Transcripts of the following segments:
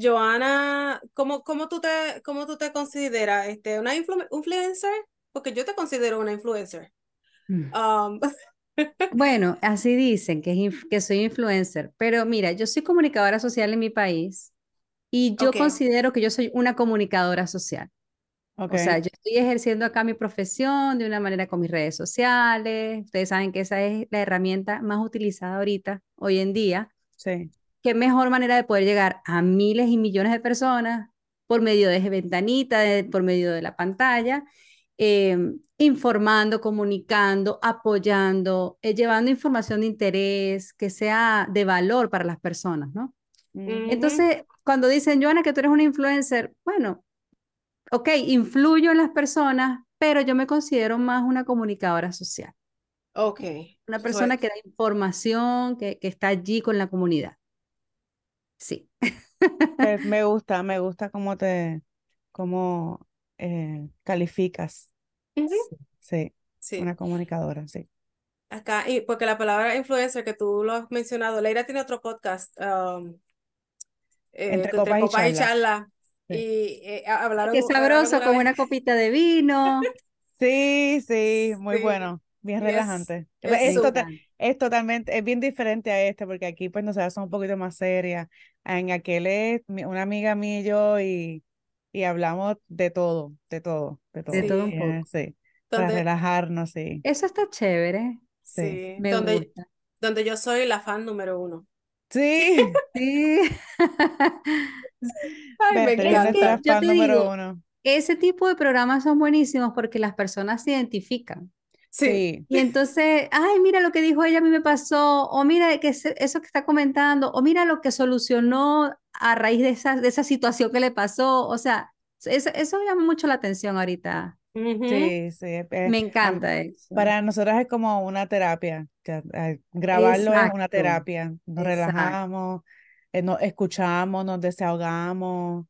Joana, ¿cómo, cómo, tú, te, cómo tú te consideras? Este, ¿Una influencer? Porque yo te considero una influencer. Mm. Um, bueno, así dicen que, que soy influencer, pero mira, yo soy comunicadora social en mi país y yo considero que yo soy una comunicadora social. O sea, yo estoy ejerciendo acá mi profesión de una manera con mis redes sociales. Ustedes saben que esa es la herramienta más utilizada ahorita, hoy en día. Sí. Qué mejor manera de poder llegar a miles y millones de personas por medio de ventanita, por medio de la pantalla, em, informando, comunicando, apoyando, eh, llevando información de interés que sea de valor para las personas, ¿no? Entonces, cuando dicen, Joana, que tú eres una influencer, bueno, ok, influyo en las personas, pero yo me considero más una comunicadora social. Ok. Una persona que da información, que, que, está allí con la comunidad. Sí. Pues, me gusta, me gusta cómo te, cómo eh, calificas. sí, sí, una comunicadora, sí. Acá, y porque la palabra influencer que tú lo has mencionado, Leira tiene otro podcast, um, eh, entre, copa, y charla. Y eh, hablaron. Qué sabroso, con una copita de vino. Sí, sí, muy bueno, bien relajante. Es, tota, es, totalmente, es bien diferente a este, porque aquí pues nosotros somos un poquito más serias. En aquel es una amiga mía y yo y, y hablamos de todo, de todo, de todo. De todo un poco. Sí, para relajarnos, sí. Eso está chévere. Sí, Me donde, gusta. donde yo soy la fan número uno. Sí, sí. Ay, me Ese tipo de programas son buenísimos porque las personas se identifican. Sí. Y entonces, ay, mira lo que dijo ella, a mí me pasó, o mira que eso que está comentando, o mira lo que solucionó a raíz de esa, de esa situación que le pasó. O sea, eso, eso llama mucho la atención ahorita. Sí, sí. Me encanta eso. Para nosotros es como una terapia. Eh, grabarlo es una terapia. Nos relajamos, eh, nos escuchamos, nos desahogamos,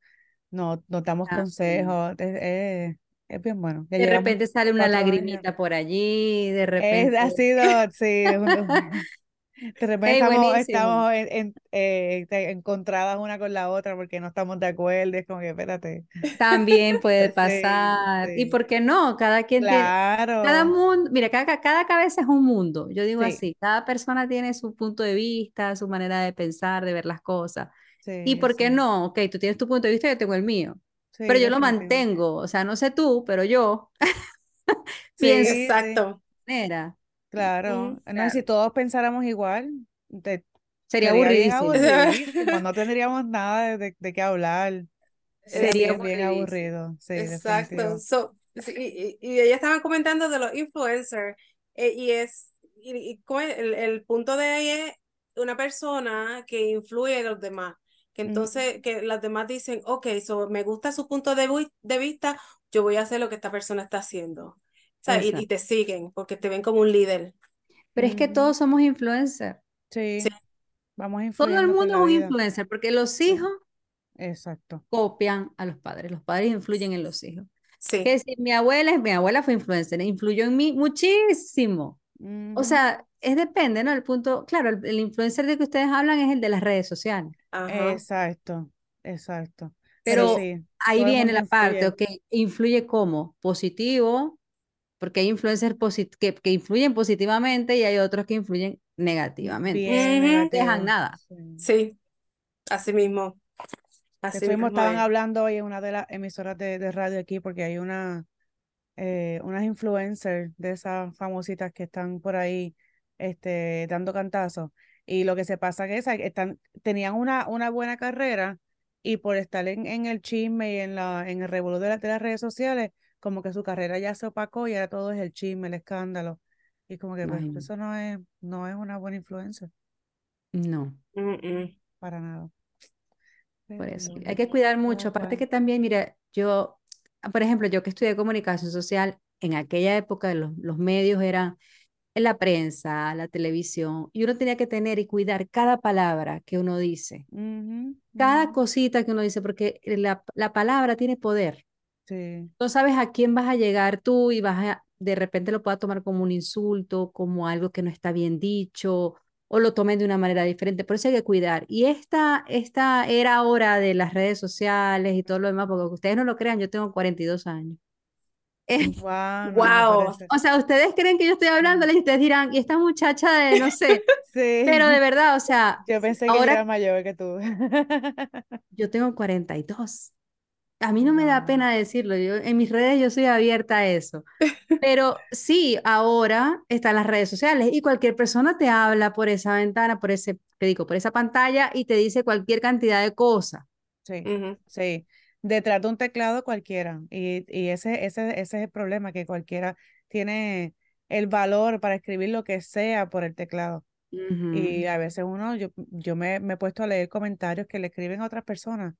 nos, nos damos consejos. Es, bien bueno. de repente sale una lagrimita por allí, de repente. ha sido, sí. De repente estamos, eh, encontradas una con la otra porque no estamos de acuerdo, es como que espérate. También puede pasar. ¿Y por qué no? Cada quien claro. tiene. Cada mundo, mira, cada, cada cabeza es un mundo. Yo digo así, cada persona tiene su punto de vista, su manera de pensar, de ver las cosas. ¿Y por qué no? Ok, tú tienes tu punto de vista, yo tengo el mío. Pero yo lo mantengo, o sea, no sé tú, pero yo pienso. Exacto. Manera. Claro, no, si todos pensáramos igual, sería aburrido. no tendríamos nada de, de, qué hablar. Sería bien aburrido. Sí, Exacto. y, y, ella estaba comentando de los influencers eh, y es y, el, el, punto de ahí es una persona que influye a los demás. Que entonces, que los demás dicen, ok, so me gusta su punto de, de vista, yo voy a hacer lo que esta persona está haciendo y, te siguen porque te ven como un líder. Pero es que todos somos influencers. Sí. Vamos a Todo el mundo es un influencer porque los hijos Exacto. copian a los padres. Los padres influyen en los hijos. Sí. Que si mi abuela, mi abuela fue influencer, influyó en mí muchísimo. O sea, es depende, ¿no? El punto, claro, el, influencer de que ustedes hablan es el de las redes sociales. Exacto, exacto. Pero, ahí viene la parte, que influye como positivo, porque hay influencers que, que, influyen positivamente y hay otros que influyen negativamente. no dejan nada. Sí, así mismo. Así mismo estaban hablando hoy en una de las emisoras de, de radio aquí porque hay una eh, unas influencers de esas famositas que están por ahí este, dando cantazos. Y lo que se pasa es que están, tenían una, una buena carrera y por estar en, en el chisme y en, la, en el revuelo de, de las redes sociales, como que su carrera ya se opacó y ahora todo es el chisme, el escándalo. Y como que pues, eso no es, no es una buena influencia. No. Para nada. Por eso. Hay que cuidar mucho. Aparte que también, mira, yo, por ejemplo, yo que estudié comunicación social, en aquella época los, los medios eran en la prensa, la televisión, y uno tenía que tener y cuidar cada palabra que uno dice, cada cosita que uno dice, porque la, la palabra tiene poder. No sabes a quién vas a llegar tú y vas a, de repente lo puedas tomar como un insulto, como algo que no está bien dicho, o lo tomen de una manera diferente. Por eso hay que cuidar. Y esta, esta era ahora de las redes sociales y todo lo demás, porque ustedes no lo crean, yo tengo 42 años. Wow, wow. O sea, ustedes creen que yo estoy hablando y ustedes dirán, y esta muchacha de, no sé. sí. Pero de verdad, o sea. Yo pensé que era mayor que tú. yo tengo 42. A mí no me da pena decirlo, yo en mis redes yo soy abierta a eso. Pero sí, ahora están las redes sociales y cualquier persona te habla por esa ventana, por ese, te digo, por esa pantalla y te dice cualquier cantidad de cosas. Sí, sí. Detrás de un teclado cualquiera. Y, y ese, ese, ese es el problema, que cualquiera tiene el valor para escribir lo que sea por el teclado. Y a veces uno, yo, yo me, me he puesto a leer comentarios que le escriben a otras personas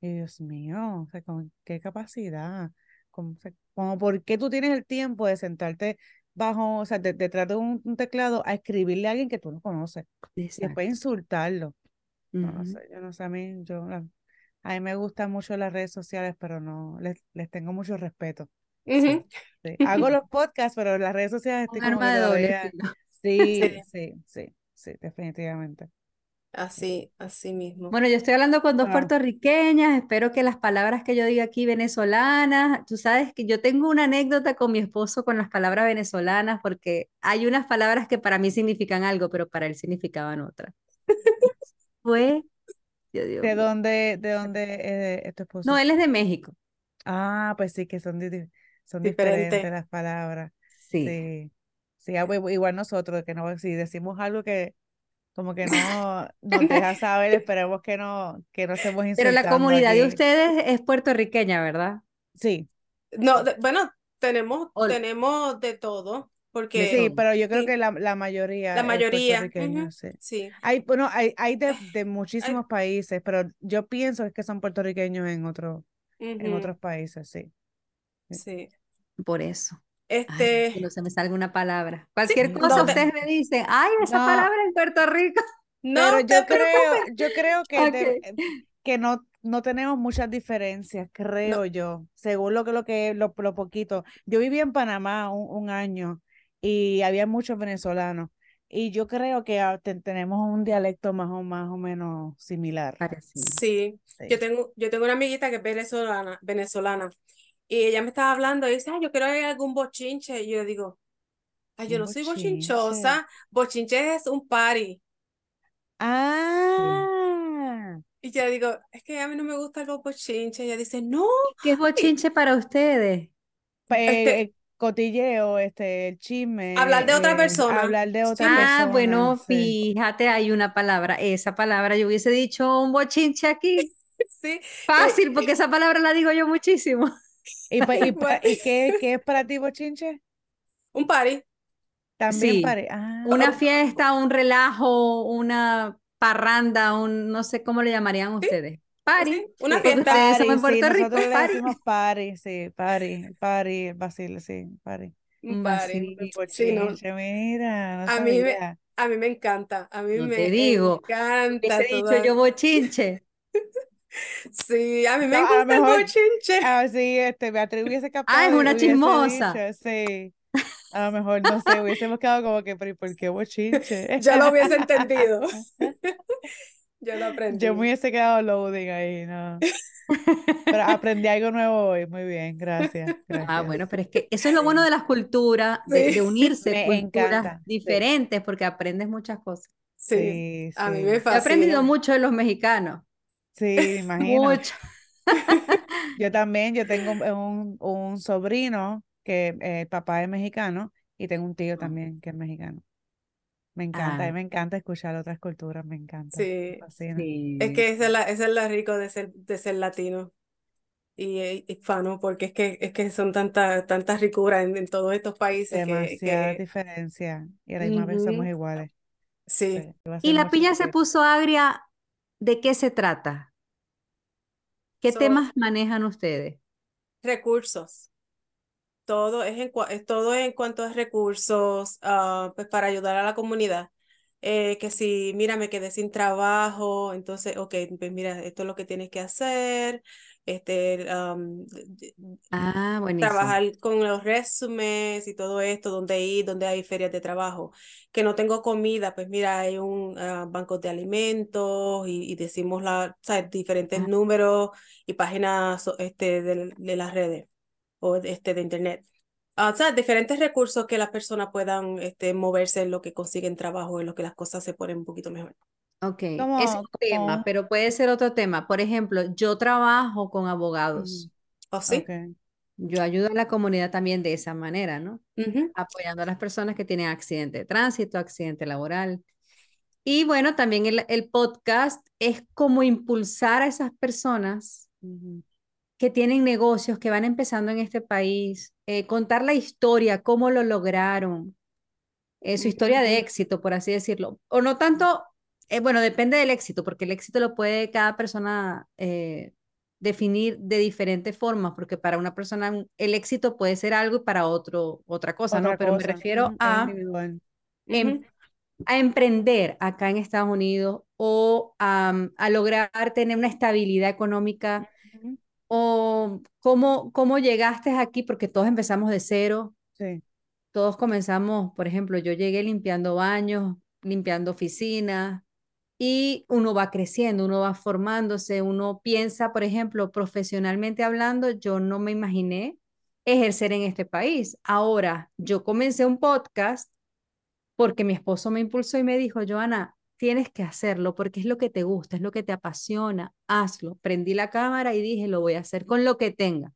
y Dios mío, o sea, ¿con qué capacidad? Como, como, ¿por qué tú tienes el tiempo de sentarte bajo, o sea, detrás de un, teclado a escribirle a alguien que tú no conoces y después insultarlo? No, sé, yo no sé, a mí, yo, a mí me gustan mucho las redes sociales, pero no, les, les tengo mucho respeto. Hago los podcasts, pero las redes sociales estoy como sí, sí, sí, sí, definitivamente. Así, así mismo. Bueno, yo estoy hablando con dos puertorriqueñas, espero que las palabras que yo diga aquí venezolanas, tú sabes que yo tengo una anécdota con mi esposo con las palabras venezolanas, porque hay unas palabras que para mí significan algo, pero para él significaban otra. Fue, ¿De dónde, de dónde eh, es tu esposo? No, él es de México. Ah, pues sí, que son, son diferentes las palabras. Sí. Sí, sí ah, pues, igual nosotros, que no, si decimos algo que como que no nos deja saber, esperemos que no, que no estemos insultando. Pero la comunidad de ustedes es puertorriqueña, ¿verdad? Sí. No, bueno, tenemos, tenemos de todo. Porque, sí, pero yo creo que la, la mayoría. La mayoría. sí. Hay, bueno, hay, hay de, de muchísimos países, pero yo pienso que son puertorriqueños en, otro, en otros países, sí. Sí. Por eso. Este... no se me salga una palabra. Cualquier cosa ustedes me dicen, ay, esa palabra en Puerto Rico. No, pero yo creo, yo creo que, que no, no tenemos muchas diferencias, creo yo, según lo que lo que lo, lo poquito. Yo viví en Panamá un, año y había muchos venezolanos. Y yo creo que ah, tenemos un dialecto más o, más o menos similar. Sí. sí. Yo, tengo, yo tengo una amiguita que es venezolana, venezolana y ella me estaba hablando y dice, yo quiero ver algún bochinche. Y yo le digo, ay, yo no soy bochinchosa. Bochinche es un party. Ah. Y yo digo, es que a mí no me gusta el bochinche. Y ella dice, no. ¿Qué es bochinche para ustedes? Este eh, cotilleo, este, el chisme. Hablar de otra eh, persona. Hablar de otra persona. Ah, bueno, fíjate, hay una palabra. Esa palabra yo hubiese dicho un bochinche aquí. sí. Fácil, porque esa palabra la digo yo muchísimo. ¿Y, qué, es para ti, bochinche? Un party. También party. Ah. Una fiesta, un relajo, una parranda, un no sé cómo le llamarían ustedes. Party. Una fiesta. Party, en Puerto Rico. Nosotros le decimos party, sí, party, party, Basile, sí, party. Un party. Bochinche, mira. a, mí me, a mí me encanta. A mí me te digo, encanta. Te he dicho yo bochinche. Sí, a mí me gusta el bochinche. Ah, sí, este, Beatriz hubiese capaz. Ah, es una chismosa. sí. A lo mejor, no sé, hubiésemos quedado como que, pero ¿por qué bochinche? Ya lo hubiese entendido. Yo lo aprendí. Yo me hubiese quedado loading ahí, ¿no? Pero aprendí algo nuevo hoy, muy bien, gracias, Ah, bueno, pero es que eso es lo bueno de las culturas, de, unirse culturas diferentes, porque aprendes muchas cosas. Sí, a mí me fascina. He aprendido mucho de los mexicanos. Sí, imagino. Yo también, yo tengo un, un sobrino que el papá es mexicano y tengo un tío también que es mexicano. Me encanta, ah. me encanta escuchar otras culturas, me encanta. Sí, es que esa es la, es la rico de ser, de ser latino y hispano, porque es que, es que son tantas tantas ricuras en, todos estos países. Demasiada que, diferencia y a la misma vez somos iguales. Sí. y la piña se puso agria, ¿de qué se trata? ¿Qué temas manejan ustedes? Recursos. Todo es en, todo en cuanto a recursos uh, pues para ayudar a la comunidad. Eh, que si, mira, me quedé sin trabajo, entonces, ok, pues mira, esto es lo que tienes que hacer. este, ah, trabajar con los resúmenes y todo esto, donde ir, donde hay ferias de trabajo. Que no tengo comida, pues mira, hay un ah, banco de alimentos y, decimos la, diferentes ah. números y páginas este, de, de, las redes o este, de internet. o sea, diferentes recursos que las personas puedan este, moverse en lo que consiguen trabajo, en lo que las cosas se ponen un poquito mejor. Ok, es un tema, pero puede ser otro tema. Por ejemplo, yo trabajo con abogados. ¿O sí? Yo ayudo a la comunidad también de esa manera, ¿no? Apoyando a las personas que tienen accidente de tránsito, accidente laboral. Y bueno, también el, podcast es como impulsar a esas personas que tienen negocios, que van empezando en este país, eh, contar la historia, cómo lo lograron, eh, su historia de éxito, por así decirlo. O no tanto eh, bueno, depende del éxito, porque el éxito lo puede cada persona eh, definir de diferentes formas, porque para una persona el éxito puede ser algo y para otro otra cosa, ¿no? Pero me refiero a, em, a emprender acá en Estados Unidos o a, a lograr tener una estabilidad económica o cómo, cómo llegaste aquí, porque todos empezamos de cero. Sí. Todos comenzamos, por ejemplo, yo llegué limpiando baños, limpiando oficinas, y uno va creciendo, uno va formándose, uno piensa, por ejemplo, profesionalmente hablando, yo no me imaginé ejercer en este país. Ahora, yo comencé un podcast porque mi esposo me impulsó y me dijo, Joana, tienes que hacerlo porque es lo que te gusta, es lo que te apasiona, hazlo. Prendí la cámara y dije, lo voy a hacer con lo que tenga.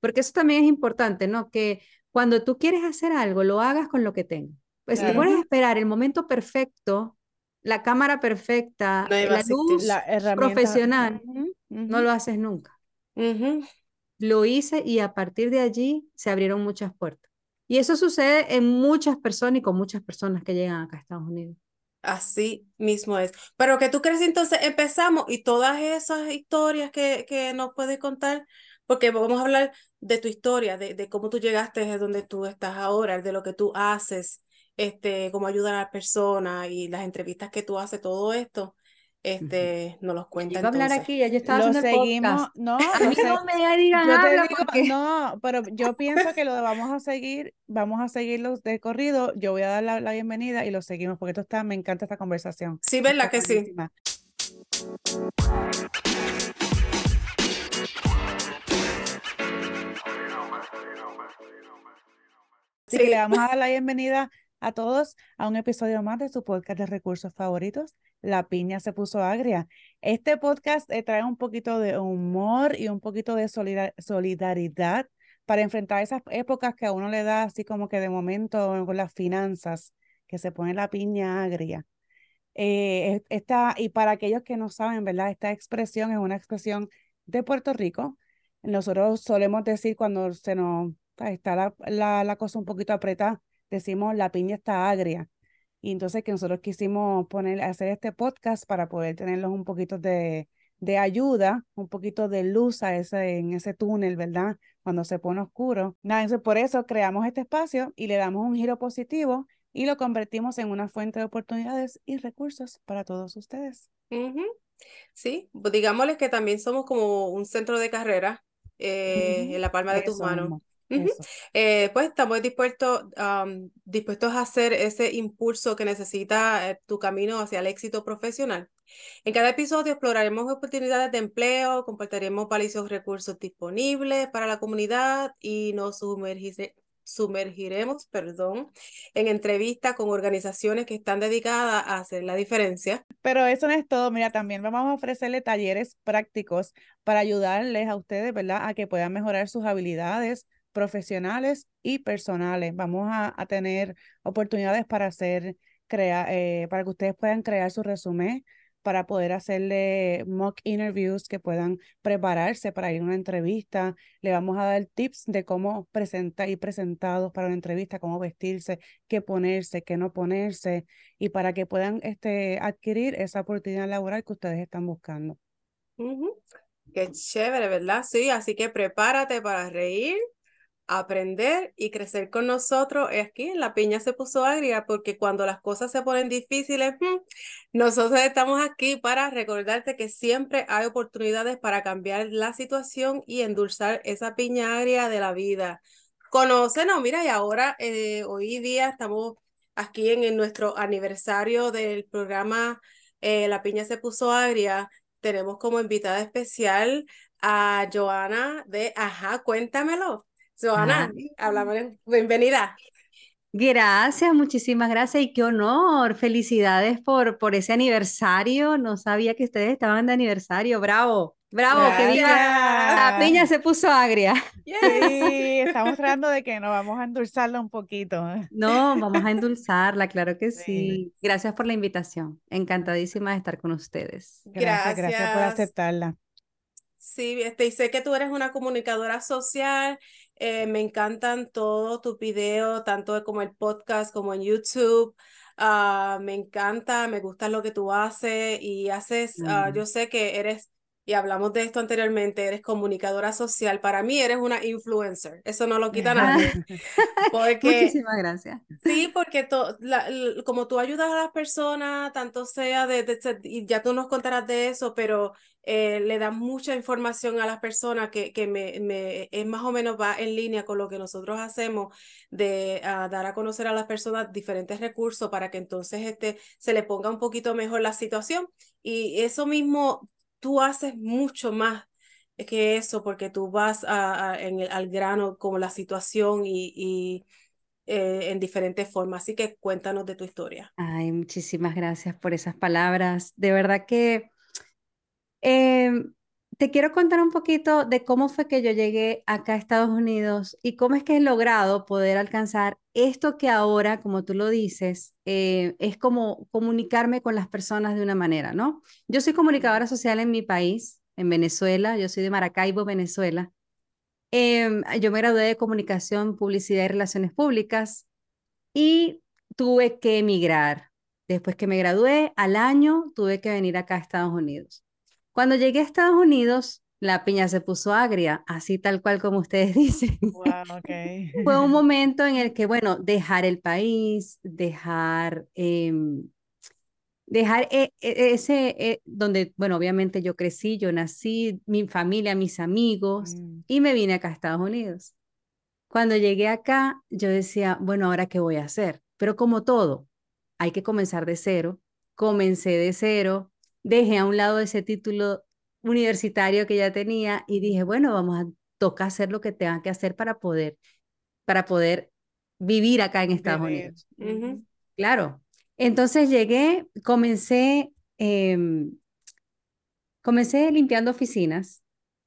Porque eso también es importante, ¿no? Que cuando tú quieres hacer algo, lo hagas con lo que tenga. Pues si te pones a esperar el momento perfecto, la cámara perfecta, la luz profesional, no lo haces nunca. Lo hice y a partir de allí se abrieron muchas puertas. Y eso sucede en muchas personas y con muchas personas que llegan acá a Estados Unidos. Así mismo es. Pero que tú crees entonces empezamos y todas esas historias que, que nos puedes contar, porque vamos a hablar de tu historia, de, de cómo tú llegaste a donde tú estás ahora, de lo que tú haces, este, cómo ayudar a las personas y las entrevistas que tú haces, todo esto, este, nos los cuenta. Iba a hablar aquí, yo estaba lo seguimos, no, a mí no me digan no, pero yo pienso que lo vamos a seguir, vamos a seguirlos de corrido, yo voy a dar la, bienvenida y lo seguimos, porque esto está, me encanta esta conversación. Sí, ¿verdad que sí? Sí, le vamos a dar la bienvenida a todos a un episodio más de su podcast de recursos favoritos, La piña se puso agria. Este podcast eh, trae un poquito de humor y un poquito de solidaridad para enfrentar esas épocas que a uno le da así como que de momento con las finanzas, que se pone la piña agria. Eh, esta, y para aquellos que no saben, ¿verdad? Esta expresión es una expresión de Puerto Rico. Nosotros solemos decir cuando se nos está la, la, la cosa un poquito apretada, decimos la piña está agria. Y entonces que nosotros quisimos poner, hacer este podcast para poder tenerlos un poquito de, de ayuda, un poquito de luz a ese, en ese túnel, ¿verdad? Cuando se pone oscuro. Nada, entonces por eso creamos este espacio y le damos un giro positivo y lo convertimos en una fuente de oportunidades y recursos para todos ustedes. Sí, pues digámosles que también somos como un centro de carrera eh, en la palma de tus manos. Eh, pues estamos dispuestos, dispuestos a hacer ese impulso que necesita eh, tu camino hacia el éxito profesional. En cada episodio exploraremos oportunidades de empleo, compartiremos valiosos recursos disponibles para la comunidad y nos sumergiremos perdón, en entrevistas con organizaciones que están dedicadas a hacer la diferencia. Pero eso no es todo, mira, también vamos a ofrecerle talleres prácticos para ayudarles a ustedes, ¿verdad? A que puedan mejorar sus habilidades, profesionales y personales. Vamos a, tener oportunidades para hacer, crea, eh, para que ustedes puedan crear su resumen, para poder hacerle mock interviews que puedan prepararse para ir a una entrevista. Le vamos a dar tips de cómo presentar y presentados para una entrevista, cómo vestirse, qué ponerse, qué no ponerse, y para que puedan este, adquirir esa oportunidad laboral que ustedes están buscando. Qué chévere, ¿verdad? Sí, así que prepárate para reír aprender y crecer con nosotros es aquí la piña se puso agria porque cuando las cosas se ponen difíciles, mm, nosotros estamos aquí para recordarte que siempre hay oportunidades para cambiar la situación y endulzar esa piña agria de la vida. Conócenos, mira, y ahora eh, hoy día estamos aquí en, nuestro aniversario del programa eh, La piña se puso agria. Tenemos como invitada especial a Joana de Ajá, cuéntamelo. Joana, hablamos, bienvenida. Gracias, muchísimas gracias y qué honor. Felicidades por, por ese aniversario. No sabía que ustedes estaban de aniversario. Bravo, bravo, que diga. La piña se puso agria. Sí, estamos tratando de que nos vamos a endulzarla un poquito. No, vamos a endulzarla, claro que sí. Gracias por la invitación. Encantadísima de estar con ustedes. Gracias, gracias, por aceptarla. Sí, este, y sé que tú eres una comunicadora social eh, me encantan todos tus videos, tanto como el podcast como en YouTube. Ah, me encanta, me gusta lo que tú haces y haces, ah, yo sé que eres, y hablamos de esto anteriormente, eres comunicadora social. Para mí eres una influencer, eso no lo quita nadie. Muchísimas gracias. Sí, porque como tú ayudas a las personas, tanto sea de, y ya tú nos contarás de eso, pero eh, le da mucha información a las personas que, que me, me, es más o menos va en línea con lo que nosotros hacemos de ah, dar a conocer a las personas diferentes recursos para que entonces este, se le ponga un poquito mejor la situación. Y eso mismo tú haces mucho más que eso porque tú vas a, en el, al grano con la situación y, y eh, en diferentes formas. Así que cuéntanos de tu historia. Ay, muchísimas gracias por esas palabras. De verdad que Em, te quiero contar un poquito de cómo fue que yo llegué acá a Estados Unidos y cómo es que he logrado poder alcanzar esto que ahora, como tú lo dices, eh, es como comunicarme con las personas de una manera, ¿no? Yo soy comunicadora social en mi país, en Venezuela, yo soy de Maracaibo, Venezuela. Em, yo me gradué de comunicación, publicidad y relaciones públicas y tuve que emigrar. Después que me gradué, al año tuve que venir acá a Estados Unidos. Cuando llegué a Estados Unidos, la piña se puso agria, así tal cual como ustedes dicen. Fue un momento en el que, bueno, dejar el país, dejar, em, dejar e, e, ese, e, donde, bueno, obviamente yo crecí, yo nací, mi familia, mis amigos, mm. y me vine acá a Estados Unidos. Cuando llegué acá, yo decía, bueno, ¿ahora qué voy a hacer? Pero como todo, hay que comenzar de cero. Comencé de cero, dejé a un lado ese título universitario que ya tenía y dije, bueno, vamos a tocar hacer lo que tenga que hacer para poder, para poder vivir acá en Estados Unidos. Claro. Entonces llegué, comencé, em, comencé limpiando oficinas,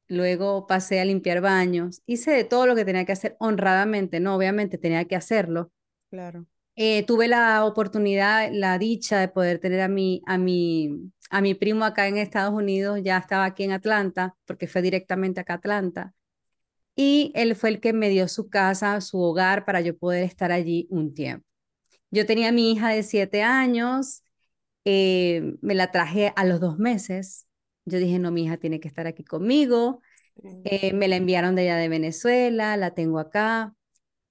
luego pasé a limpiar baños, hice de todo lo que tenía que hacer honradamente, no, obviamente tenía que hacerlo. Claro. Eh, tuve la oportunidad, la dicha de poder tener a mi, a, mi, a mi primo acá en Estados Unidos, ya estaba aquí en Atlanta, porque fue directamente acá a Atlanta. Y él fue el que me dio su casa, su hogar, para yo poder estar allí un tiempo. Yo tenía a mi hija de siete años, eh, me la traje a los dos meses. Yo dije, no, mi hija tiene que estar aquí conmigo. Eh, me la enviaron de allá de Venezuela, la tengo acá.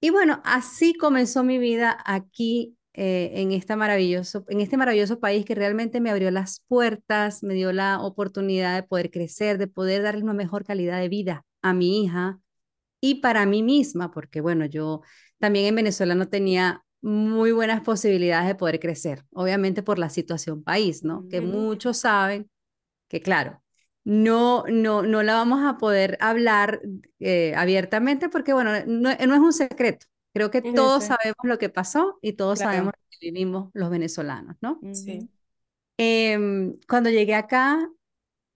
Y bueno, así comenzó mi vida aquí eh, en, esta maravilloso, en este maravilloso país que realmente me abrió las puertas, me dio la oportunidad de poder crecer, de poder darle una mejor calidad de vida a mi hija y para mí misma, porque bueno, yo también en Venezuela no tenía muy buenas posibilidades de poder crecer, obviamente por la situación país, ¿no? Que muchos saben que claro, no, no, no la vamos a poder hablar eh, abiertamente porque, bueno, no, es un secreto. Creo que todos sabemos lo que pasó y todos sabemos lo que vivimos los venezolanos, ¿no? Sí. Em, cuando llegué acá,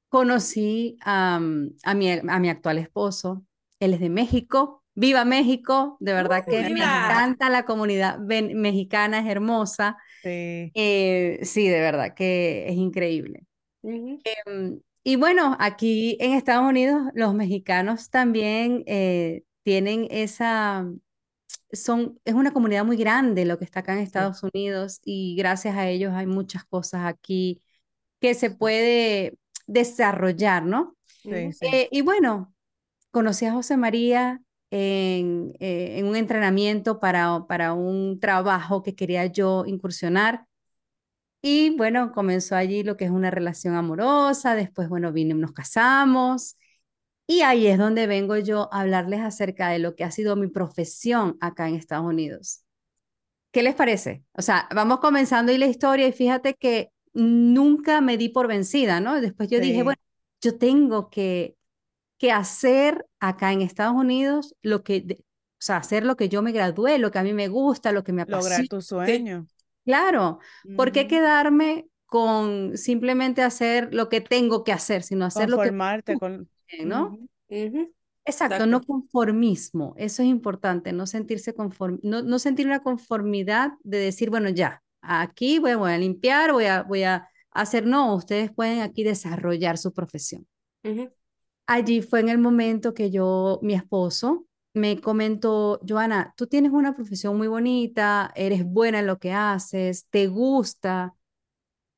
conocí a, a, mi, a mi actual esposo. Él es de México. ¡Viva México! De verdad que me encanta la comunidad mexicana, es hermosa. Sí. Eh, sí, de verdad que es increíble. Y bueno, aquí en Estados Unidos los mexicanos también eh, tienen esa, son, es una comunidad muy grande lo que está acá en Estados Unidos y gracias a ellos hay muchas cosas aquí que se puede desarrollar, ¿no? Sí, eh, y bueno, conocí a José María en, eh, en un entrenamiento para, para un trabajo que quería yo incursionar. Y bueno, comenzó allí lo que es una relación amorosa, después, bueno, vine, nos casamos. Y ahí es donde vengo yo a hablarles acerca de lo que ha sido mi profesión acá en Estados Unidos. ¿Qué les parece? O sea, vamos comenzando ahí la historia y fíjate que nunca me di por vencida, ¿no? Después yo dije, bueno, yo tengo que, que hacer acá en Estados Unidos lo que, o sea, hacer lo que yo me gradué, lo que a mí me gusta, lo que me apasiona. Lograr tu sueño. Claro, ¿por qué quedarme con simplemente hacer lo que tengo que hacer, sino hacer lo que... con... ¿no? Exacto, no conformismo, eso es importante, no sentirse conform, no, no sentir una conformidad de decir, bueno, ya, aquí voy, voy, a limpiar, voy a, voy a hacer, no, ustedes pueden aquí desarrollar su profesión. Allí fue en el momento que yo, mi esposo, me comentó, Joana, tú tienes una profesión muy bonita, eres buena en lo que haces, te gusta,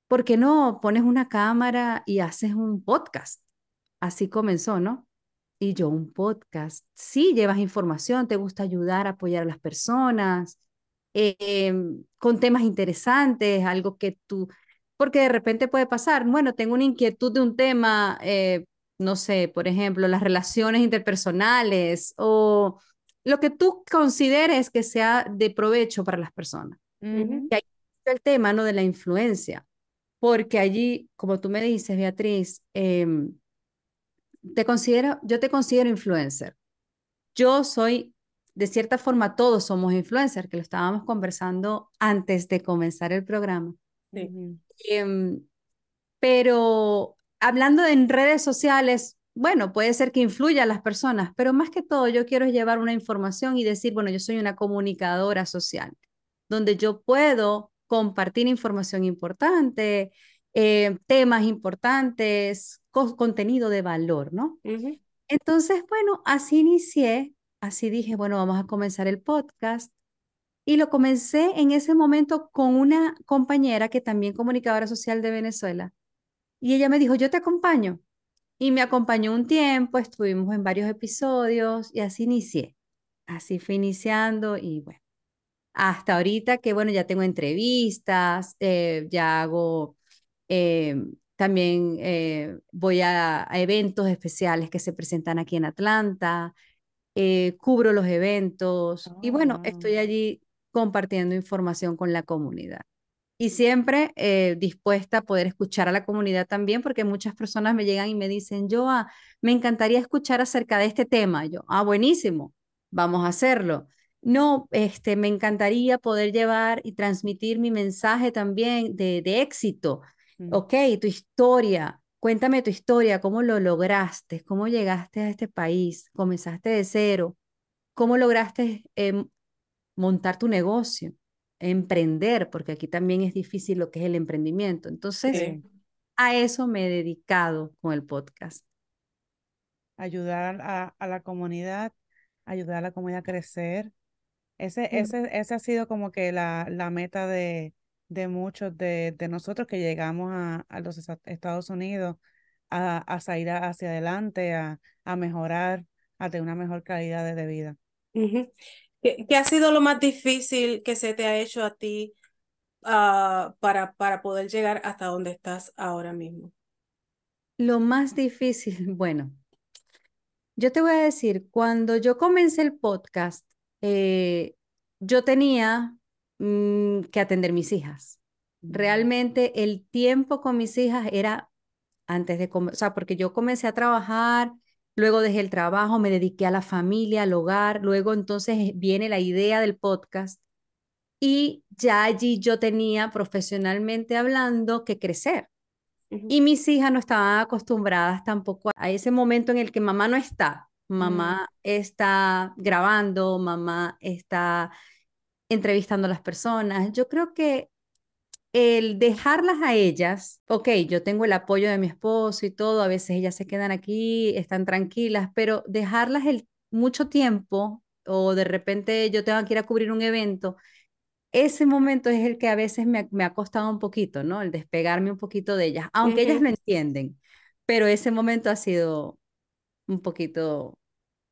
¿por qué no pones una cámara y haces un podcast? Así comenzó, ¿no? Y yo, un podcast, sí, llevas información, te gusta ayudar, apoyar a las personas, em, con temas interesantes, algo que tú, porque de repente puede pasar, bueno, tengo una inquietud de un tema, eh, no sé, por ejemplo, las relaciones interpersonales o lo que tú consideres que sea de provecho para las personas. Y ahí el tema, ¿no? De la influencia, porque allí, como tú me dices, Beatriz, em, te considero, yo te considero influencer. Yo soy, de cierta forma, todos somos influencers, que lo estábamos conversando antes de comenzar el programa. Em, pero hablando en redes sociales, bueno, puede ser que influya a las personas, pero más que todo yo quiero llevar una información y decir, bueno, yo soy una comunicadora social, donde yo puedo compartir información importante, eh, temas importantes, contenido de valor, ¿no? Entonces, bueno, así inicié, así dije, bueno, vamos a comenzar el podcast. Y lo comencé en ese momento con una compañera que también comunicadora social de Venezuela. Y ella me dijo, yo te acompaño. Y me acompañó un tiempo, estuvimos en varios episodios y así inicié. Así fui iniciando y bueno, hasta ahorita que bueno, ya tengo entrevistas, eh, ya hago, eh, también eh, voy a, eventos especiales que se presentan aquí en Atlanta, cubro los eventos y bueno, estoy ah. allí compartiendo información con la comunidad y siempre eh, dispuesta a poder escuchar a la comunidad también, porque muchas personas me llegan y me dicen, yo, me encantaría escuchar acerca de este tema. Yo, ah, buenísimo, vamos a hacerlo. No, este, me encantaría poder llevar y transmitir mi mensaje también de, de éxito. Mm. Ok, tu historia, cuéntame tu historia, cómo lo lograste, cómo llegaste a este país, comenzaste de cero, cómo lograste em, montar tu negocio emprender, porque aquí también es difícil lo que es el emprendimiento. Entonces, a eso me he dedicado con el podcast. Ayudar a, a, la comunidad, ayudar a la comunidad a crecer. Ese, ese, ese ha sido como que la, la meta de, de muchos de, de, nosotros que llegamos a, a los Estados Unidos a, a salir hacia adelante, a, a mejorar, a tener una mejor calidad de vida. ¿Qué, ha sido lo más difícil que se te ha hecho a ti ah, para, para poder llegar hasta donde estás ahora mismo? Lo más difícil, bueno, yo te voy a decir, cuando yo comencé el podcast, eh, yo tenía mm, que atender mis hijas. Realmente el tiempo con mis hijas era antes de, o sea, porque yo comencé a trabajar Luego dejé el trabajo, me dediqué a la familia, al hogar. Luego entonces viene la idea del podcast y ya allí yo tenía profesionalmente hablando que crecer. Y mis hijas no estaban acostumbradas tampoco a ese momento en el que mamá no está. Mamá está grabando, mamá está entrevistando a las personas. Yo creo que el dejarlas a ellas, ok, yo tengo el apoyo de mi esposo y todo, a veces ellas se quedan aquí, están tranquilas, pero dejarlas el, mucho tiempo o de repente yo tengo que ir a cubrir un evento, ese momento es el que a veces me, ha costado un poquito, ¿no? El despegarme un poquito de ellas, aunque ellas lo entienden, pero ese momento ha sido un poquito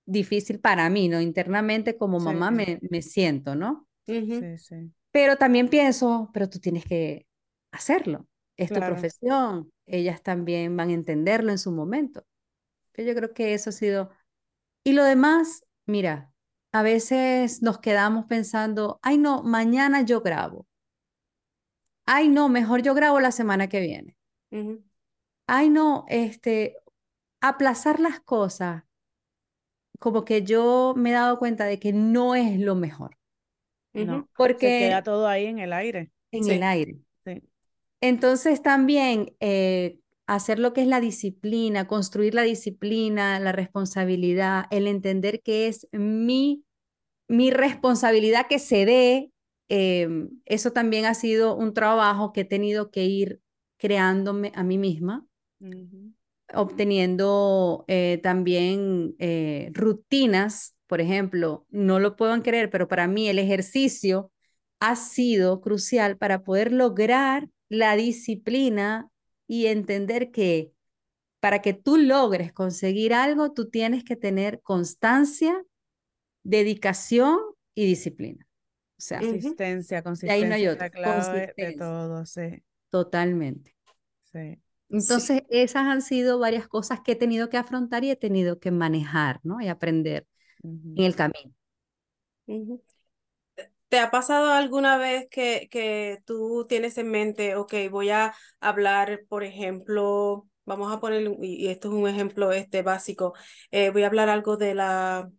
difícil para mí, ¿no? Internamente como mamá me, me, siento, ¿no? Sí, sí. Pero también pienso, pero tú tienes que hacerlo. Es tu profesión. Ellas también van a entenderlo en su momento. Yo creo que eso ha sido... Y lo demás, mira, a veces nos quedamos pensando, ay no, mañana yo grabo. Ay no, mejor yo grabo la semana que viene. Ay no, este, aplazar las cosas, como que yo me he dado cuenta de que no es lo mejor. No, porque se queda todo ahí en el aire. En el aire. Entonces también eh, hacer lo que es la disciplina, construir la disciplina, la responsabilidad, el entender que es mi, mi responsabilidad que se dé, em, eso también ha sido un trabajo que he tenido que ir creándome a mí misma, obteniendo eh, también eh, rutinas, por ejemplo, no lo puedan creer, pero para mí el ejercicio ha sido crucial para poder lograr la disciplina y entender que para que tú logres conseguir algo, tú tienes que tener constancia, dedicación y disciplina. O sea, consistencia, consistencia. Y ahí no hay otra. clave de todo, sí. Totalmente. Sí. Entonces, esas han sido varias cosas que he tenido que afrontar y he tenido que manejar, ¿no? Y aprender en el camino. ¿Te ha pasado alguna vez que, que tú tienes en mente, ok, voy a hablar, por ejemplo, vamos a poner, y esto es un ejemplo este, básico, eh, voy a hablar algo de la,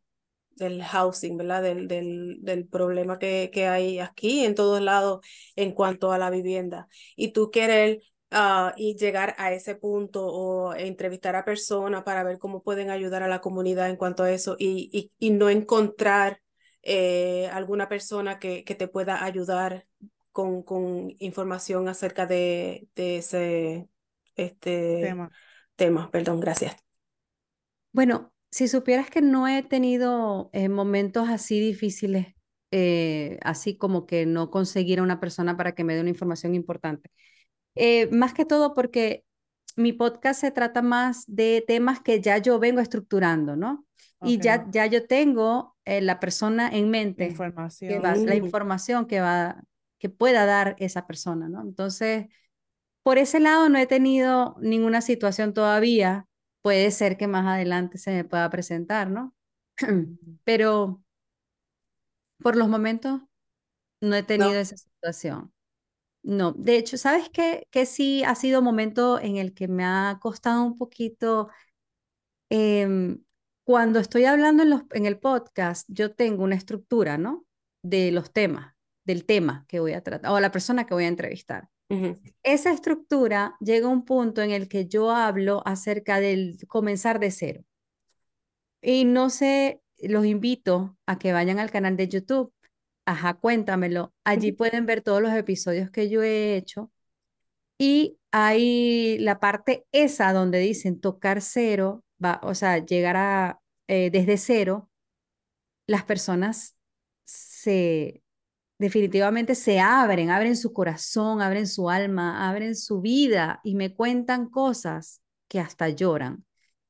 del housing, ¿verdad? Del, del, del problema que, que hay aquí en todos lados en cuanto a la vivienda. Y tú quieres uh, y llegar a ese punto o entrevistar a personas para ver cómo pueden ayudar a la comunidad en cuanto a eso y, y, y no encontrar eh, alguna persona que, que, te pueda ayudar con, con información acerca de, de ese este, tema. tema. Perdón, gracias. Bueno, si supieras que no he tenido eh, momentos así difíciles, eh, así como que no conseguir a una persona para que me dé una información importante. Más que todo porque mi podcast se trata más de temas que ya yo vengo estructurando, ¿no? Y ya, ya yo tengo eh, la persona en mente, información. Que va, la información que, va, que pueda dar esa persona, ¿no? Entonces, por ese lado no he tenido ninguna situación todavía. Puede ser que más adelante se me pueda presentar, ¿no? Pero por los momentos no he tenido esa situación. No, de hecho, ¿sabes qué? Que sí ha sido momento en el que me ha costado un poquito em, cuando estoy hablando en, los, en el podcast, yo tengo una estructura, ¿no? De los temas, del tema que voy a tratar, o la persona que voy a entrevistar. Esa estructura llega a un punto en el que yo hablo acerca del comenzar de cero. Y no sé, los invito a que vayan al canal de YouTube. Ajá, cuéntamelo. Allí pueden ver todos los episodios que yo he hecho. Y hay la parte esa donde dicen tocar cero, va, o sea, llegar a eh, desde cero, las personas se definitivamente se abren, abren su corazón, abren su alma, abren su vida y me cuentan cosas que hasta lloran.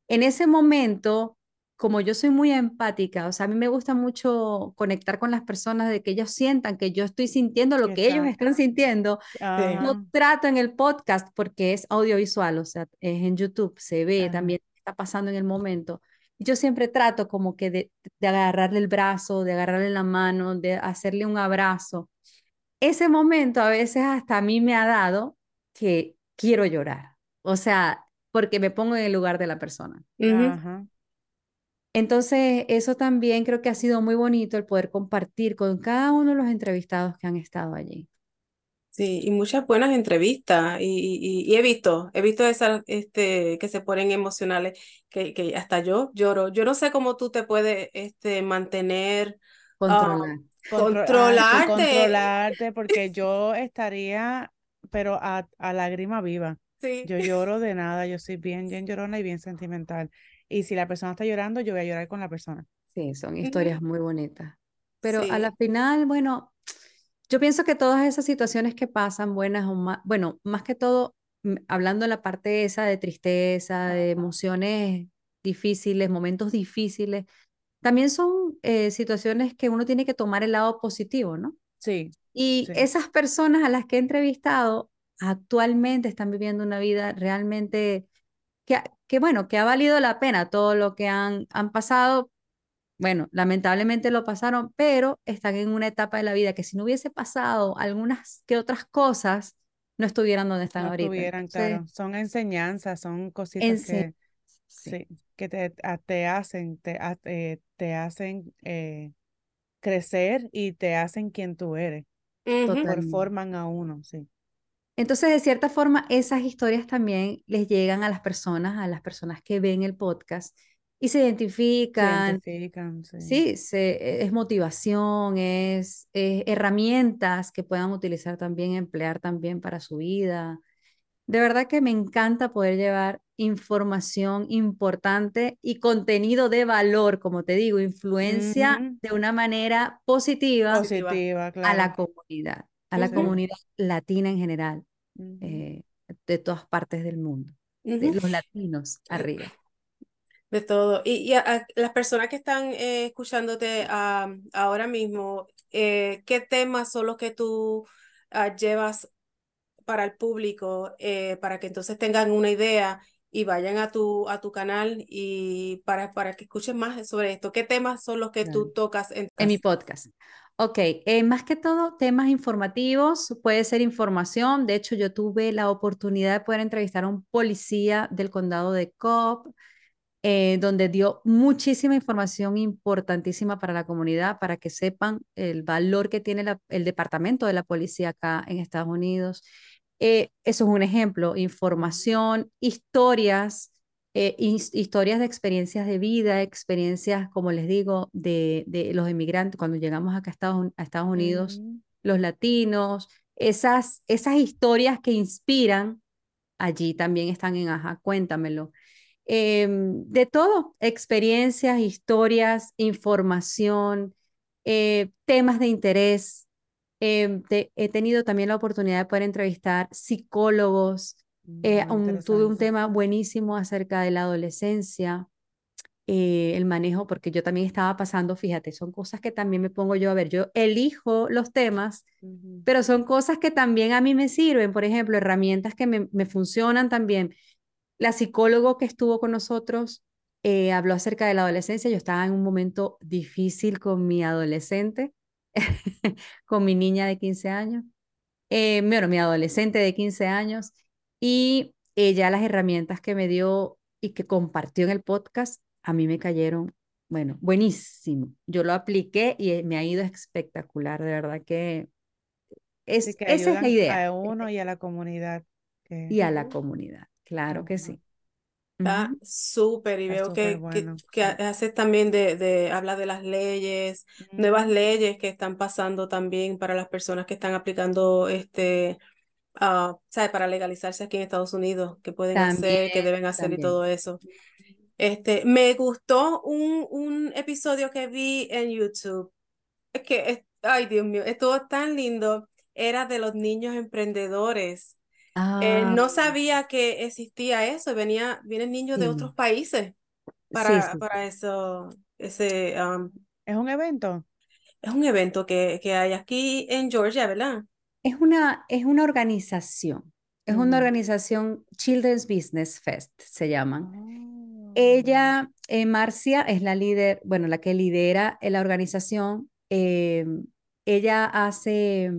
En ese momento, como yo soy muy empática, o sea, a mí me gusta mucho conectar con las personas de que ellos sientan que yo estoy sintiendo lo que ellos están sintiendo. No trato en el podcast porque es audiovisual, o sea, es en YouTube, se ve también está pasando en el momento yo siempre trato como que de, agarrarle el brazo, de agarrarle la mano, de hacerle un abrazo. Ese momento a veces hasta a mí me ha dado que quiero llorar, o sea, porque me pongo en el lugar de la persona. Entonces, eso también creo que ha sido muy bonito el poder compartir con cada uno de los entrevistados que han estado allí. Sí, y muchas buenas entrevistas. Y, y, he visto, he visto esas este, que se ponen emocionales, que, que hasta yo lloro. Yo no sé cómo tú te puedes este, mantener. Controlar. controlarte. controlarte, porque yo estaría, pero a, a lágrima viva. Sí. Yo lloro de nada, yo soy bien, bien llorona y bien sentimental. Y si la persona está llorando, yo voy a llorar con la persona. Sí, son historias muy bonitas. Pero a la final, bueno, yo pienso que todas esas situaciones que pasan, buenas o más, bueno, más que todo, hablando de la parte esa de tristeza, de emociones difíciles, momentos difíciles, también son eh, situaciones que uno tiene que tomar el lado positivo, ¿no? Sí. Y esas personas a las que he entrevistado actualmente están viviendo una vida realmente que, que, bueno, que ha valido la pena todo lo que han, han pasado. Bueno, lamentablemente lo pasaron, pero están en una etapa de la vida que si no hubiese pasado algunas que otras cosas, no estuvieran donde están no ahorita. Estuvieran, claro. Son enseñanzas, son cositas que, sí. que te, te hacen, te, eh, te hacen eh, crecer y te hacen quien tú eres. Forman a uno, sí. Entonces, de cierta forma, esas historias también les llegan a las personas, a las personas que ven el podcast y se identifican. Se identifican, sí. sí es motivación, es, herramientas que puedan utilizar también, emplear también para su vida. De verdad que me encanta poder llevar información importante y contenido de valor, como te digo, influencia de una manera positiva, a la comunidad, a la comunidad latina en general, eh, de todas partes del mundo, de los latinos arriba. De todo. Y, a, las personas que están eh, escuchándote ahora mismo, eh, ¿qué temas son los que tú ah, llevas para el público para que entonces tengan una idea y vayan a tu, a tu canal y para, para que escuchen más sobre esto. ¿Qué temas son los que tú tocas en, en mi podcast? Ok, eh, más que todo temas informativos, puede ser información. De hecho, yo tuve la oportunidad de poder entrevistar a un policía del condado de Cobb, eh, donde dio muchísima información importantísima para la comunidad, para que sepan el valor que tiene el departamento de la policía acá en Estados Unidos. Eh, eso es un ejemplo, información, historias, eh, historias de experiencias de vida, experiencias, como les digo, de, de los inmigrantes cuando llegamos acá a Estados, a Estados Unidos, los latinos, esas, esas historias que inspiran, allí también están en Aja, cuéntamelo. Em, de todo, experiencias, historias, información, eh, temas de interés, Em, he tenido también la oportunidad de poder entrevistar psicólogos. Eh, tuve un tema buenísimo acerca de la adolescencia, eh, el manejo, porque yo también estaba pasando, fíjate, son cosas que también me pongo yo a ver. Yo elijo los temas, pero son cosas que también a mí me sirven, por ejemplo, herramientas que me, me funcionan también. La psicólogo que estuvo con nosotros eh, habló acerca de la adolescencia. Yo estaba en un momento difícil con mi adolescente con mi niña de 15 años, eh, bueno, mi adolescente de 15 años, y ella las herramientas que me dio y que compartió en el podcast, a mí me cayeron, bueno, buenísimo. Yo lo apliqué y me ha ido espectacular, de verdad que, es, esa es la idea. A uno y a la comunidad. Y a la comunidad, claro que sí. Está súper y veo que, que, haces también de, de, habla de las leyes, nuevas leyes que están pasando también para las personas que están aplicando este, uh, Para legalizarse aquí en Estados Unidos, que pueden hacer, que deben hacer y todo eso. Este, me gustó un, un episodio que vi en YouTube, es que, ay Dios mío, estuvo tan lindo, era de los niños emprendedores eh, no ah. sabía que existía eso, venía, vienen niños de otros países para, para eso, ese... ¿Es un evento? Es un evento que, que hay aquí en Georgia, ¿verdad? Es una, es una organización, es una organización Children's Business Fest, se llaman. Oh. Ella, eh, Marcia, es la líder, bueno, la que lidera la organización. Eh, ella hace,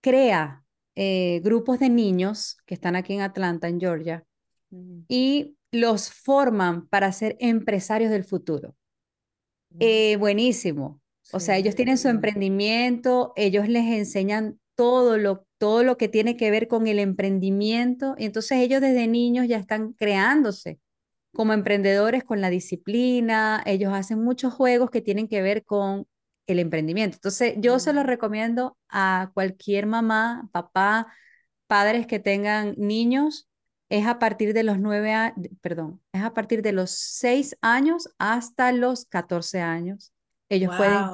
crea eh, grupos de niños que están aquí en Atlanta, en Georgia, y los forman para ser empresarios del futuro. Eh, buenísimo. O sea, ellos tienen su emprendimiento, ellos les enseñan todo lo, todo lo que tiene que ver con el emprendimiento, y entonces ellos desde niños ya están creándose como emprendedores con la disciplina, ellos hacen muchos juegos que tienen que ver con el emprendimiento. Entonces, yo se lo recomiendo a cualquier mamá, papá, padres que tengan niños. Es a partir de los nueve años, perdón, es a partir de los seis años hasta los 14 años. Ellos pueden,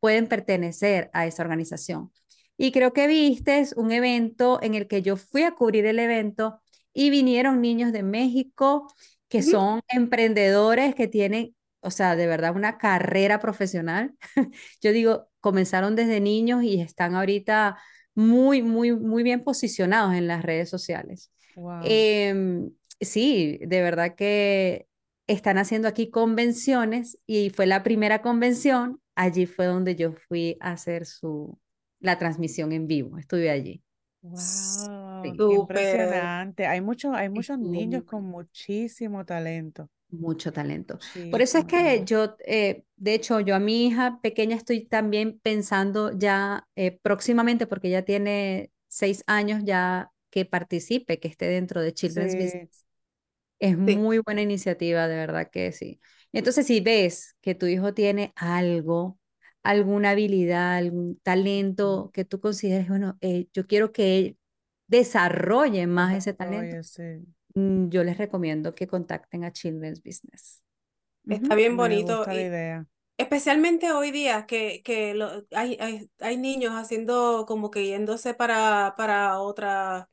pueden pertenecer a esa organización. Y creo que viste un evento en el que yo fui a cubrir el evento y vinieron niños de México que son emprendedores que tienen o sea, de verdad una carrera profesional. Yo digo, comenzaron desde niños y están ahorita muy, muy, muy bien posicionados en las redes sociales. Em, sí, de verdad que están haciendo aquí convenciones y fue la primera convención. Allí fue donde yo fui a hacer su, la transmisión en vivo. Estuve allí. Wow, impresionante. Hay, mucho, hay muchos niños con muchísimo talento. Mucho talento. Por eso es que yo, eh, de hecho, yo a mi hija pequeña estoy también pensando ya eh, próximamente, porque ya tiene seis años, ya que participe, que esté dentro de Children's Business. Es muy buena iniciativa, de verdad que sí. Entonces, si ves que tu hijo tiene algo, alguna habilidad, algún talento que tú consideres, bueno, eh, yo quiero que él desarrolle más ese talento, mm, yo les recomiendo que contacten a Children's Business. Está bien bonito. idea. Especialmente hoy día que, que hay, hay, hay, niños haciendo como que yéndose para, para otra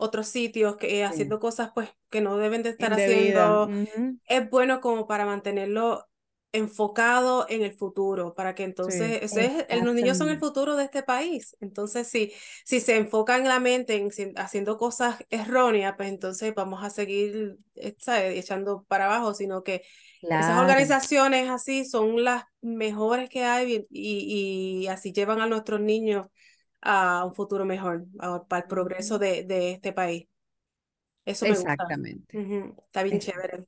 otros sitios, que, haciendo cosas pues que no deben de estar haciendo. Es bueno como para mantenerlo enfocado en el futuro, para que entonces, ese es, los niños son el futuro de este país. Entonces, si, si se enfocan la mente en haciendo cosas erróneas, pues entonces vamos a seguir echando para abajo, sino que esas organizaciones así son las mejores que hay y, y así llevan a nuestros niños a un futuro mejor, para el progreso de, de este país. Eso me Exactamente. gusta. Está bien chévere.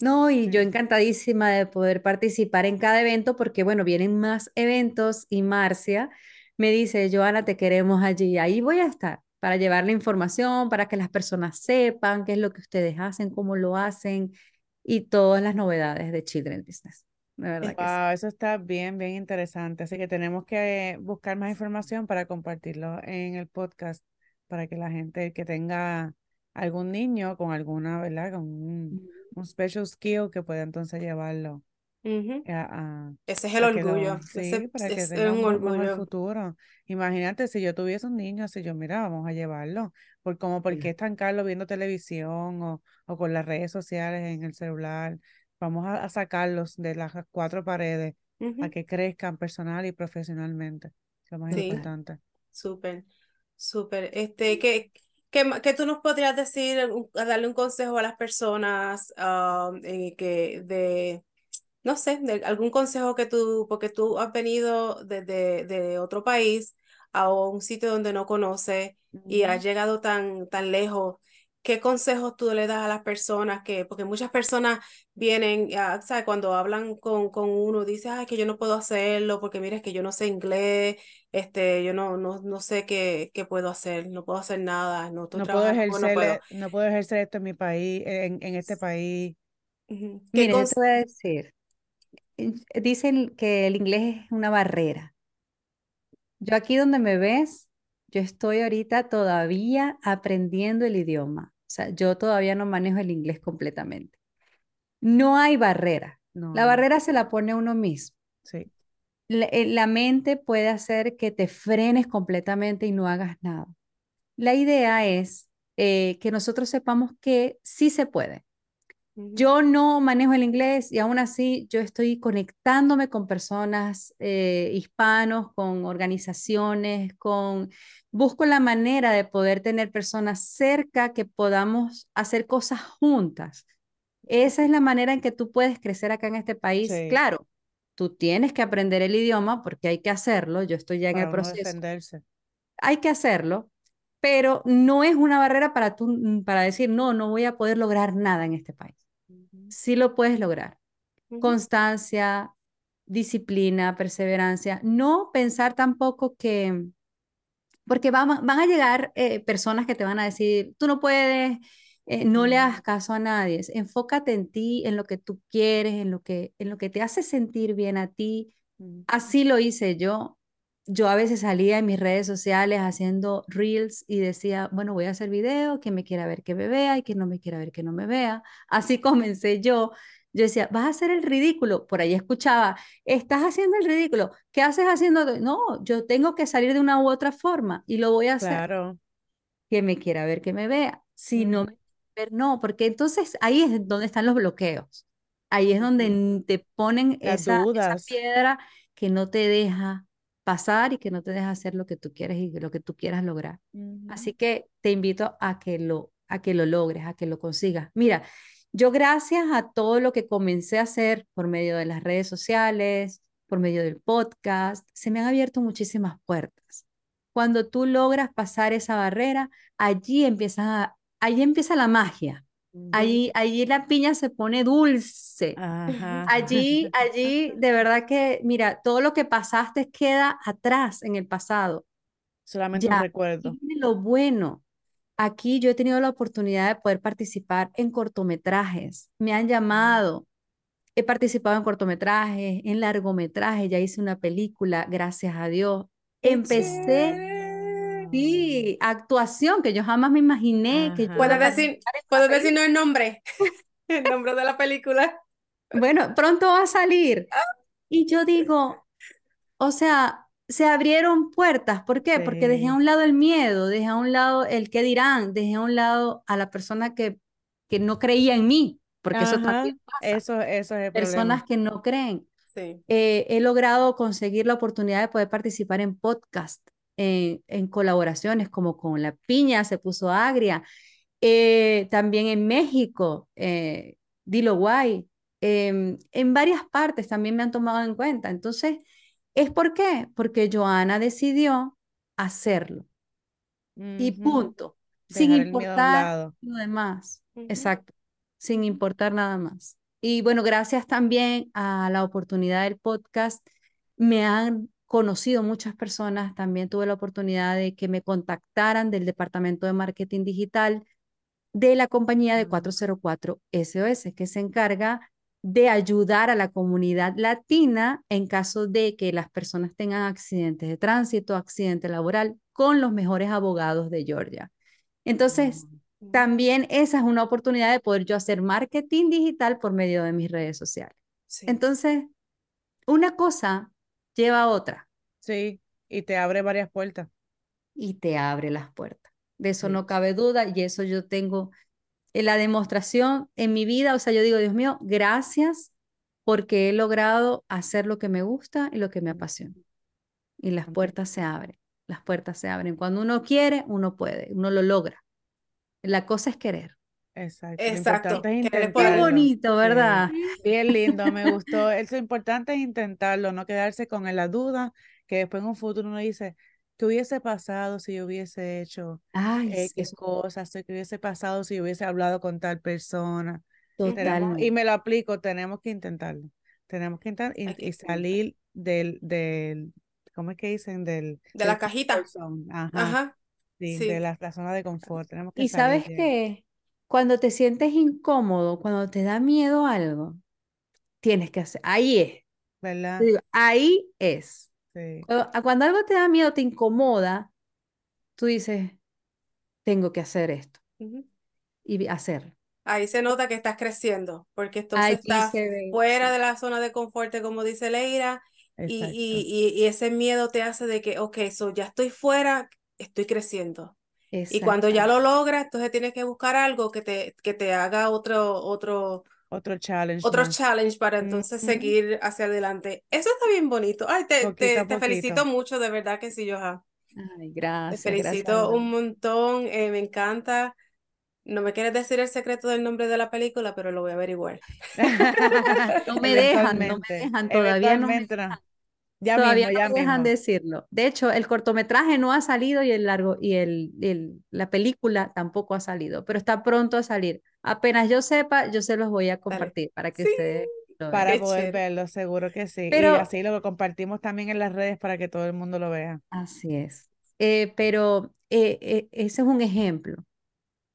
No, y yo encantadísima de poder participar en cada evento porque, bueno, vienen más eventos y Marcia me dice, Joana, te queremos allí. Ahí voy a estar para llevar la información, para que las personas sepan qué es lo que ustedes hacen, cómo lo hacen y todas las novedades de Children Business wow, eso está bien, bien interesante. Así que tenemos que buscar más información para compartirlo en el podcast, para que la gente que tenga algún niño con alguna, ¿verdad? Con un, un special skill que pueda entonces llevarlo. Ese es el orgullo. sí, para que tenga un, orgullo. futuro. Imagínate si yo tuviese un niño así, yo, mira, vamos a llevarlo. Por como, ¿por qué estancarlo viendo televisión o, o con las redes sociales en el celular? Vamos a, sacarlos de las cuatro paredes a que crezcan personal y profesionalmente. Lo más importante. Súper, súper. Este, ¿qué, qué, tú nos podrías decir, a darle un consejo a las personas eh, que de, no sé, de algún consejo que tú, porque tú has venido desde de, otro país a un sitio donde no conoces y has llegado tan, tan lejos ¿Qué consejos tú le das a las personas que, porque muchas personas vienen, ah, ¿sabes? Cuando hablan con, con uno, dice, ay, que yo no puedo hacerlo porque mira, es que yo no sé inglés, este, yo no, no, no sé qué, qué puedo hacer, no puedo hacer nada, no, no puedo ejercer, no puedo. ejercer esto en mi país, en, en este país. Uh te voy a decir, dicen que el inglés es una barrera. Yo aquí donde me ves, yo estoy ahorita todavía aprendiendo el idioma. O sea, yo todavía no manejo el inglés completamente. No hay barrera. La barrera se la pone uno mismo. Sí. Eh, la, mente puede hacer que te frenes completamente y no hagas nada. La idea es eh, que nosotros sepamos que sí se puede. Yo no manejo el inglés y aún así yo estoy conectándome con personas eh, hispanos, con organizaciones, con busco la manera de poder tener personas cerca que podamos hacer cosas juntas. Esa es la manera en que tú puedes crecer acá en este país. Claro, tú tienes que aprender el idioma porque hay que hacerlo. Yo estoy ya en el proceso. Hay que hacerlo, pero no es una barrera para tú para decir, "No, no voy a poder lograr nada en este país." Sí lo puedes lograr. Constancia, disciplina, perseverancia. No pensar tampoco que, porque van, van a llegar eh, personas que te van a decir, tú no puedes, eh, no le hagas caso a nadie. Enfócate en ti, en lo que tú quieres, en lo que, en lo que te hace sentir bien a ti. Así lo hice yo yo a veces salía en mis redes sociales haciendo reels y decía, bueno, voy a hacer video, que me quiera ver que me vea y que no me quiera ver que no me vea. Así comencé yo. Yo decía, vas a hacer el ridículo. Por ahí escuchaba, estás haciendo el ridículo. ¿Qué haces haciendo? No, yo tengo que salir de una u otra forma y lo voy a hacer. Claro. Que me quiera ver que me vea. Si no me ver, no, porque entonces ahí es donde están los bloqueos. Ahí es donde te ponen esa, esa, piedra que no te deja pasar y que no te deja hacer lo que tú quieres y lo que tú quieras lograr. Así que te invito a que lo a que lo logres, a que lo consigas. Mira, yo gracias a todo lo que comencé a hacer por medio de las redes sociales, por medio del podcast, se me han abierto muchísimas puertas. Cuando tú logras pasar esa barrera, allí empieza, allí empieza la magia. Allí, allí la piña se pone dulce. Allí, allí, de verdad que, mira, todo lo que pasaste queda atrás en el pasado. Solamente un recuerdo. Lo bueno. Aquí yo he tenido la oportunidad de poder participar en cortometrajes. Me han llamado. He participado en cortometrajes, en largometrajes. Ya hice una película, gracias a Dios. Empecé, sí, actuación, que yo jamás me imaginé que yo ¿Puedes decir, ¿puedo decirnos el nombre? el nombre de la película. Bueno, pronto va a salir. Y yo digo, o sea, se abrieron puertas. ¿Por qué? Porque dejé a un lado el miedo, dejé a un lado el qué dirán, dejé a un lado a la persona que, que no creía en mí, porque eso también pasa. Eso, eso es el Personas que no creen. Eh, he logrado conseguir la oportunidad de poder participar en podcast, en colaboraciones como con La Piña, se puso agria. Eh, también en México, eh, Dilo Guay. Em, en varias partes también me han tomado en cuenta. Entonces, ¿Es por qué? Porque Joana decidió hacerlo. Y punto. sin importar lo demás. Exacto. Sin importar nada más. Y bueno, gracias también a la oportunidad del podcast, me han conocido muchas personas. También tuve la oportunidad de que me contactaran del Departamento de Marketing Digital de la compañía de 404 SOS, que se encarga de ayudar a la comunidad latina en caso de que las personas tengan accidentes de tránsito, accidente laboral, con los mejores abogados de Georgia. Entonces, también esa es una oportunidad de poder yo hacer marketing digital por medio de mis redes sociales. Entonces, una cosa lleva a otra. Sí, y te abre varias puertas. Y te abre las puertas. De eso no cabe duda y eso yo tengo la demostración en mi vida, o sea, yo digo, Dios mío, gracias porque he logrado hacer lo que me gusta y lo que me apasiona. Y las puertas se abren, las puertas se abren. Cuando uno quiere, uno puede, uno lo logra. La cosa es querer. Exacto. Exacto. Qué bonito, ¿verdad? Bien lindo, me gustó. Eso importante es intentarlo, no quedarse con la duda, que después en un futuro uno dice, ¿Qué hubiese pasado si yo hubiese hecho Ay, X cosas? ¿Qué hubiese pasado si hubiese hablado con tal persona? Totalmente. y me lo aplico, tenemos que intentarlo. Tenemos que intentar y, salir del, del, ¿cómo es que dicen? Del, de la cajita. Ajá. Sí, de la, zona de confort. Tenemos que y sabes qué, cuando te sientes incómodo, cuando te da miedo algo, tienes que hacer, ahí es. ¿Verdad? ahí es. Cuando, algo te da miedo, te incomoda, tú dices, tengo que hacer esto. Y hacerlo. Ahí se nota que estás creciendo, porque entonces estás fuera de la zona de confort, como dice Leira, y, y, y, ese miedo te hace de que, ok, so ya estoy fuera, estoy creciendo. Y cuando ya lo logras, entonces tienes que buscar algo que te, que te haga otro, otro, otro challenge. Otro challenge para entonces seguir hacia adelante. Eso está bien bonito. Ay, te, te, felicito mucho, de verdad que sí, Joja. Ay, gracias. Te felicito un montón, eh, me encanta. No me quieres decir el secreto del nombre de la película, pero lo voy a averiguar. no me dejan, no me dejan, todavía no me dejan. Ya Todavía no dejan decirlo. De hecho, el cortometraje no ha salido y el largo y el, el, la película tampoco ha salido, pero está pronto a salir. Apenas yo sepa, yo se los voy a compartir para que ustedes lo Para poder verlo, seguro que sí. Pero, y así lo compartimos también en las redes para que todo el mundo lo vea. Así es. Eh, pero eh, eh, ese es un ejemplo,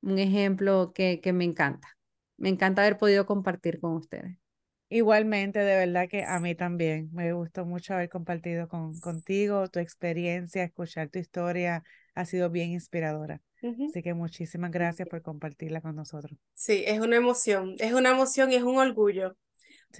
un ejemplo que, que me encanta. Me encanta haber podido compartir con ustedes. Igualmente, de verdad que a mí también. Me gustó mucho haber compartido con, contigo tu experiencia, escuchar tu historia. Ha sido bien inspiradora. Así que muchísimas gracias por compartirla con nosotros. Sí, es una emoción, es una emoción y es un orgullo.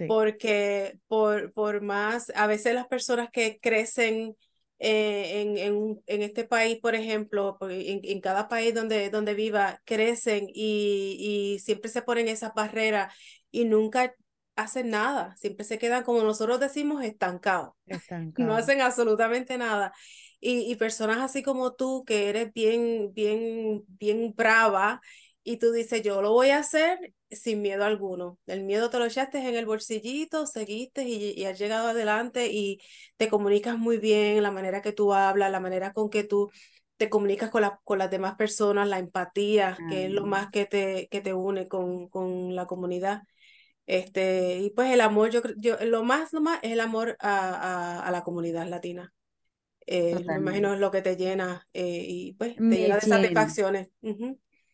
Porque por, por más, a veces las personas que crecen eh, en, en, en, este país, por ejemplo, en, en, cada país donde, donde viva, crecen y, y siempre se ponen esas barreras y nunca hacen nada, siempre se quedan como nosotros decimos estancados, no hacen absolutamente nada. Y, y, personas así como tú, que eres bien, bien, bien brava, y tú dices, yo lo voy a hacer sin miedo alguno. El miedo te lo echaste en el bolsillito, seguiste y, y has llegado adelante y te comunicas muy bien, la manera que tú hablas, la manera con que tú te comunicas con, la, con las demás personas, la empatía, que es lo más que te, que te une con, con la comunidad. Este, y pues el amor, yo, yo lo más, lo más es el amor a, a, la comunidad latina. Eh, me imagino es lo que te llena eh, y pues te llena de satisfacciones.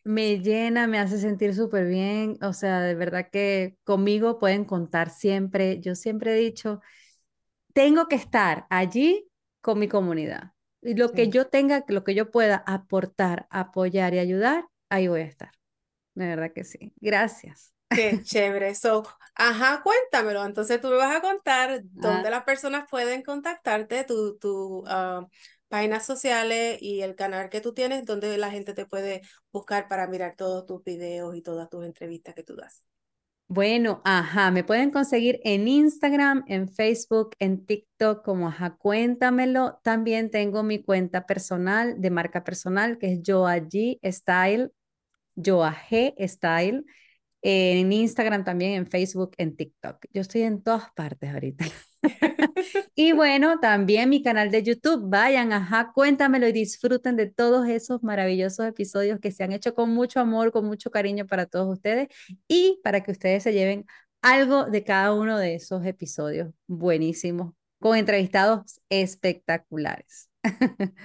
Me llena, me hace sentir súper bien. O sea, de verdad que conmigo pueden contar siempre. Yo siempre he dicho, tengo que estar allí con mi comunidad. Y lo que yo tenga, lo que yo pueda aportar, apoyar y ayudar, ahí voy a estar. De verdad que sí. Gracias. Qué chévere. So, ajá, cuéntamelo. Entonces tú me vas a contar dónde ah. las personas pueden contactarte, tu, tu uh, páginas sociales y el canal que tú tienes, donde la gente te puede buscar para mirar todos tus videos y todas tus entrevistas que tú das. Bueno, ajá, me pueden conseguir en Instagram, en Facebook, en TikTok como ajá, cuéntamelo. También tengo mi cuenta personal de marca personal que es Joa Style, Joa G Style. En Instagram también, en Facebook, en TikTok. Yo estoy en todas partes ahorita. y bueno, también mi canal de YouTube, vayan, ajá, cuéntamelo y disfruten de todos esos maravillosos episodios que se han hecho con mucho amor, con mucho cariño para todos ustedes y para que ustedes se lleven algo de cada uno de esos episodios buenísimos, con entrevistados espectaculares.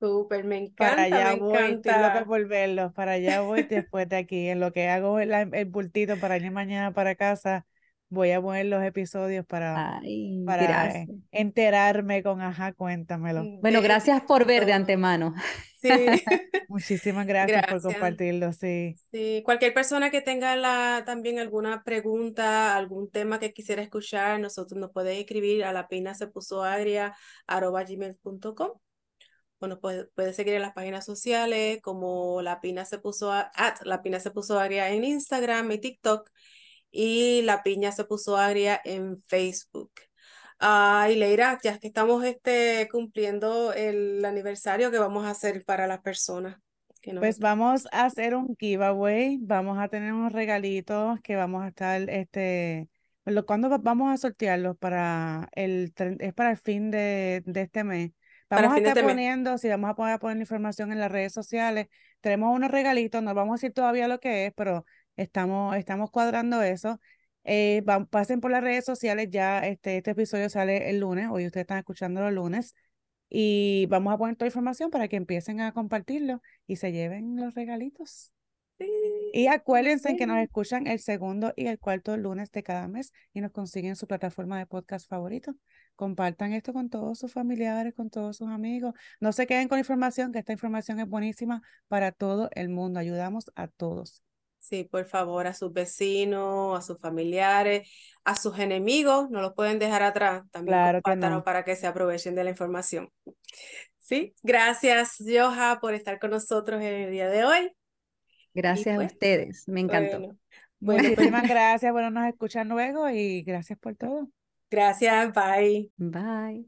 Súper, me encanta. Para allá me voy, encanta. por verlos, para allá voy después de aquí, en lo que hago el, el bultito para ir mañana para casa Voy a poner los episodios para, para enterarme con ajá, cuéntamelo. Mm, bueno, gracias por ver de antemano. Sí. Muchísimas gracias, por compartirlo, sí. Sí, cualquier persona que tenga la, también alguna pregunta, algún tema que quisiera escuchar, nosotros nos puede escribir a la pina se puso agria gmail.com o nos puede, puede, seguir en las páginas sociales como la pina se puso at, la pina se puso agria en Instagram y TikTok y la piña se puso agria en Facebook. Ah, y Leira, ya que estamos este, cumpliendo el aniversario que vamos a hacer para las personas. Pues vamos a hacer un giveaway, vamos a tener unos regalitos que vamos a estar, este, ¿cuándo vamos a sortearlos? Para el, es para el fin de, de este mes. Vamos a estar poniendo, si vamos a poder poner información en las redes sociales, tenemos unos regalitos, no vamos a decir todavía lo que es, pero Estamos, estamos cuadrando eso. Eh, pasen por las redes sociales, ya este, este episodio sale el lunes, hoy ustedes están escuchando los lunes, y vamos a poner toda la información para que empiecen a compartirlo y se lleven los regalitos. y acuérdense que nos escuchan el segundo y el cuarto lunes de cada mes y nos consiguen su plataforma de podcast favorito. Compartan esto con todos sus familiares, con todos sus amigos. No se queden con información, que esta información es buenísima para todo el mundo. Ayudamos a todos. Sí, por favor, a sus vecinos, a sus familiares, a sus enemigos, no los pueden dejar atrás. También claro para que se aprovechen de la información. Sí, gracias, Joja, por estar con nosotros en el día de hoy. Gracias a pues, ustedes, me encantó. Bueno, muchísimas gracias, bueno, nos escuchan luego y gracias por todo. Gracias, bye. Bye.